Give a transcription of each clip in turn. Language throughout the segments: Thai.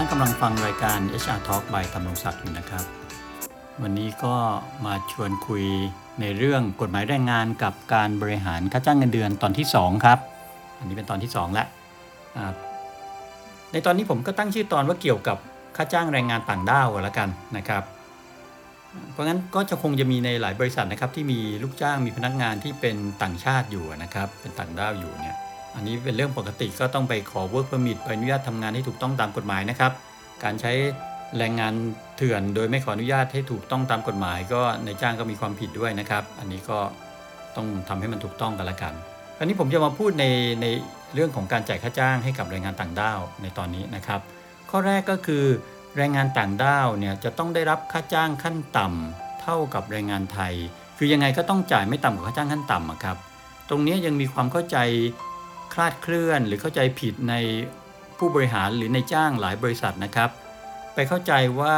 ท่านกำลังฟังรายการ HR Talk by ธรรมรงศักดิ์อยู่นะครับ วันนี้ก็มาชวนคุยในเรื่องกฎหมายแรงงานกับการบริหารค่าจ้างเงินเดือนตอนที่ 2 ครับ อันนี้เป็นตอนที่ 2 แล้ว ในตอนนี้ผมก็ตั้งชื่อตอนว่าเกี่ยวกับค่าจ้างแรงงานต่างด้าวกันละกันนะครับ เพราะงั้นก็จะคงจะมีในหลายบริษัทนะครับที่มีลูกจ้างมีพนักงานที่เป็นต่างชาติอยู่นะครับ เป็นต่างด้าวอยู่เนี่ย อันนี้เป็นเรื่องปกติก็ต้องไปขอ work permit ใบอนุญาตทำงานให้ถูกต้องตามกฎหมายนะครับ การใช้แรงงานเถื่อนโดยไม่ขออนุญาตให้ถูกต้องตามกฎหมาย ก็ในจ้างก็มีความผิดด้วยนะครับ อันนี้ก็ต้องทำให้มันถูกต้องกันละกันอันนี้ผมจะมาพูดในในเรื่องของการจ่ายค่าจ้างให้กับแรงงานต่างด้าวในตอนนี้นะครับ ข้อแรกก็คือแรงงานต่างด้าวเนี่ยจะต้องได้รับค่าจ้างขั้นต่ำเท่ากับแรงงานไทย คือยังไงก็ต้องจ่ายไม่ต่ำกว่าค่าจ้างขั้นต่ำอะครับ ตรงนี้ยังมีความเข้าใจ คลาดเคลื่อนหรือเข้าใจผิดในผู้บริหารหรือในจ้างหลายบริษัทนะครับ ไปเข้าใจว่า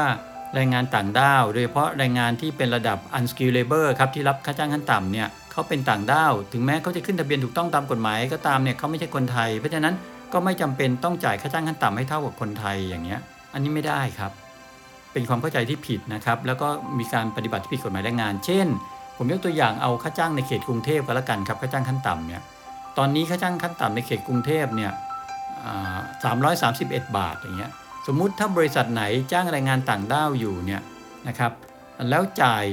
แรงงานต่างด้าว โดยเฉพาะแรงงานที่เป็นระดับ unskilled labor ครับที่รับค่าจ้างขั้นต่ำเนี่ยเขาเป็นต่างด้าว ถึงแม้เขาจะขึ้นทะเบียนถูกต้องตามกฎหมายก็ตามเนี่ยเขาไม่ใช่คนไทย เพราะฉะนั้นก็ไม่จำเป็นต้องจ่ายค่าจ้างขั้นต่ำให้เท่ากับคนไทยอย่างเงี้ย อันนี้ไม่ได้ครับ เป็นความเข้าใจที่ผิดนะครับ แล้วก็มีการปฏิบัติที่ผิดกฎหมายแรงงาน เช่น ผมยกตัวอย่างเอาค่าจ้างในเขตกรุงเทพก็แล้วกันครับค่าจ้างขั้นต่ำเนี่ย ตอนนี้ค่าจ้างขั้นต่ำในเขตกรุงเทพเนี่ยสามร้อยสามสิบเอ็ดบาทอย่างเงี้ย สมมุติถ้าบริษัทไหนจ้างแรงงานต่างด้าวอยู่เนี่ยนะครับ แล้วจ่าย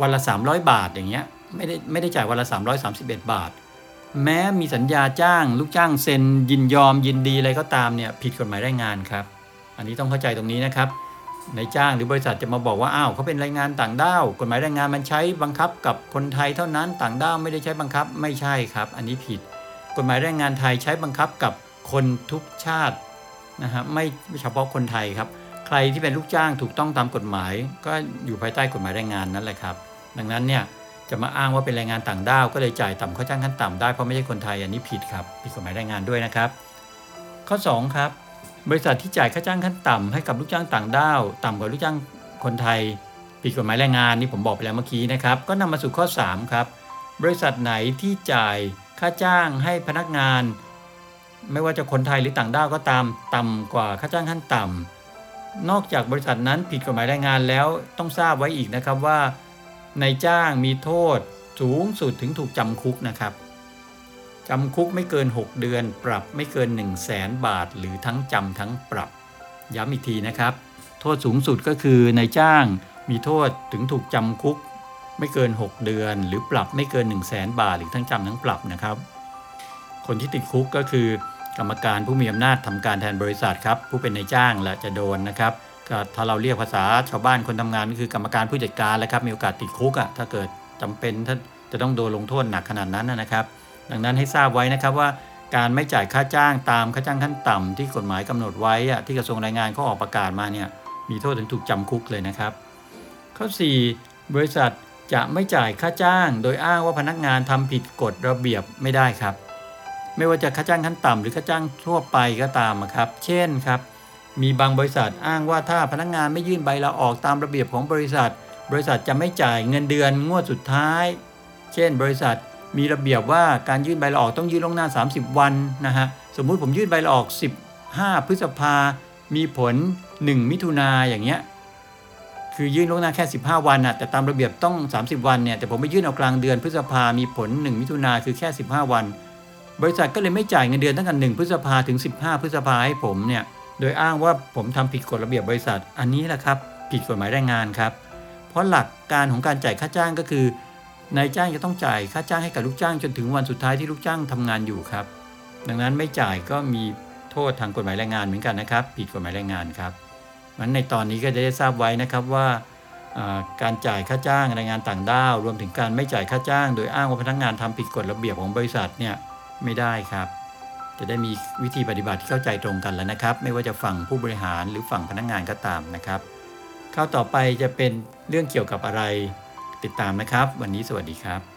วันละ 300 บาทอย่างเงี้ย ไม่ได้ไม่ได้จ่ายวันละ 331 บาท แม้มีสัญญาจ้าง ลูกจ้างเซ็นยินยอมยินดีอะไรก็ตามเนี่ยผิดกฎหมายแรงงานครับ อันนี้ต้องเข้าใจตรงนี้นะครับ ในจ้างหรือบริษัทจะมาบอกว่าอ้าวเขาเป็นแรงงานต่างด้าว กฎหมายแรงงานมันใช้บังคับกับคนไทยเท่านั้นต่างด้าวไม่ได้ใช้บังคับไม่ใช่ครับ อันนี้ผิด กฎหมายแรงงานไทยใช้บังคับกับคนทุกชาตินะฮะไม่เฉพาะคนไทยครับ ใครที่เป็นลูกจ้างถูกต้องตามกฎหมาย ก็อยู่ภายใต้กฎหมายแรงงานนั่นแหละครับ ดังนั้นเนี่ยจะมาอ้างว่าเป็นแรงงานต่างด้าวก็เลยจ่ายต่ำค่าจ้างขั้นต่ำได้เพราะไม่ใช่คนไทยอันนี้ผิดครับผิดกฎหมายแรงงานด้วยนะครับ ข้อ 2 ครับ บริษัทที่จ่ายค่าจ้างขั้นต่ำให้กับลูกจ้างต่างด้าว ต่ำกว่าลูกจ้างคนไทยผิดกฎหมายแรงงานนี่ผมบอกไปแล้วเมื่อกี้นะครับ ก็นำมาสู่ข้อ 3 ครับ บริษัทไหนที่จ่ายค่าจ้างให้พนักงาน ไม่ว่าจะคนไทยหรือต่างด้าวก็ตามต่ำกว่าค่าจ้างขั้นต่ำนอกจากบริษัทนั้นผิดกฎหมายแรงงานแล้วต้องทราบไว้อีกนะครับว่าในจ้างมีโทษสูงสุดถึงถูกจำคุกนะครับ จำคุกไม่เกิน 6 เดือน ปรับไม่เกิน 1 0 0 0 0แสนบาท หรือทั้งจำทั้งปรับ ย้ำอีกทีนะครับ โทษสูงสุดก็คือในจ้างมีโทษถึงถูกจำคุก ไม่เกิน 6 เดือน หรือปรับไม่เกิน 1 0 0 0 0แสนบาท หรือทั้งจำทั้งปรับนะครับ คนที่ติดคุกก็คือกรรมการผู้มีอำนาจทำการแทนบริษัทครับ ผู้เป็นนายจ้างและจะโดนนะครับก็ถ้าเราเรียกภาษาชาวบ้านคนทำงานก็คือกรรมการผู้จัดการแหละครับมีโอกาสติดคุกอะ่ะถ้าเกิดจำเป็นถ้าจะต้องโดนลงโทษหนักขนาดนั้นนะครับ ดังนั้นให้ทราบไว้นะครับว่าการไม่จ่ายค่าจ้างตามค่าจ้างขั้นต่ำที่กฎหมายกำหนดไว้ที่กระทรวงแรงงานเขาออกประกาศมาเนี่ยมีโทษถึงถูกจำคุกเลยนะครับ ข้อ 4 บริษัทจะไม่จ่ายค่าจ้าง โดยอ้างว่าพนักงานทำผิดกฎระเบียบไม่ได้ครับ ไม่ว่าจะค่าจ้างขั้นต่ำหรือค่าจ้างทั่วไปก็ตามครับ เช่นครับ มีบางบริษัทอ้างว่าถ้าพนักงานไม่ยื่นใบลาออกตามระเบียบของบริษัท บริษัทจะไม่จ่ายเงินเดือนงวดสุดท้าย เช่น บริษัท มีระเบียบว่าการยื่นใบลาออกต้องยื่นล่วงหน้า 30 วันนะฮะสมมุติผมยื่นใบลาออก 15 พฤษภา มีผล 1 มิถุนาอย่างเงี้ยคือยื่นล่วงหน้าแค่ 15 วันนะแต่ตามระเบียบต้อง 30 วันเนี่ยแต่ผมไปยื่นเอากลางเดือนพฤษภา มีผล 1 มิถุนาคือแค่ 15 วัน บริษัทก็เลยไม่จ่ายเงินเดือนตั้งแต่1พฤษภาถึง 15 พฤษภาให้ผมเนี่ยโดยอ้างว่าผมทำผิดกฎระเบียบบริษัทอันนี้แหละครับผิดกฎหมายแรงงานครับ เพราะหลักการของการจ่ายค่าจ้างก็คือ นายจ้างจะต้องจ่ายค่าจ้างให้กับลูกจ้างจนถึงวันสุดท้ายที่ลูกจ้างทำงานอยู่ครับ ดังนั้นไม่จ่ายก็มีโทษทางกฎหมายแรงงานเหมือนกันนะครับ ผิดกฎหมายแรงงานครับมันในตอนนี้ก็จะได้ทราบไว้นะครับว่าการจ่ายค่าจ้างแรงงานต่างด้าว รวมถึงการไม่จ่ายค่าจ้าง โดยอ้างว่าพนักงานทำผิดกฎระเบียบของบริษัทเนี่ยไม่ได้ครับ จะได้มีวิธีปฏิบัติที่เข้าใจตรงกันแล้วนะครับ ไม่ว่าจะฝั่งผู้บริหารหรือฝั่งพนักงานก็ตามนะครับข้าวต่อไปจะเป็นเรื่องเกี่ยวกับอะไร ติดตามนะครับ วันนี้สวัสดีครับ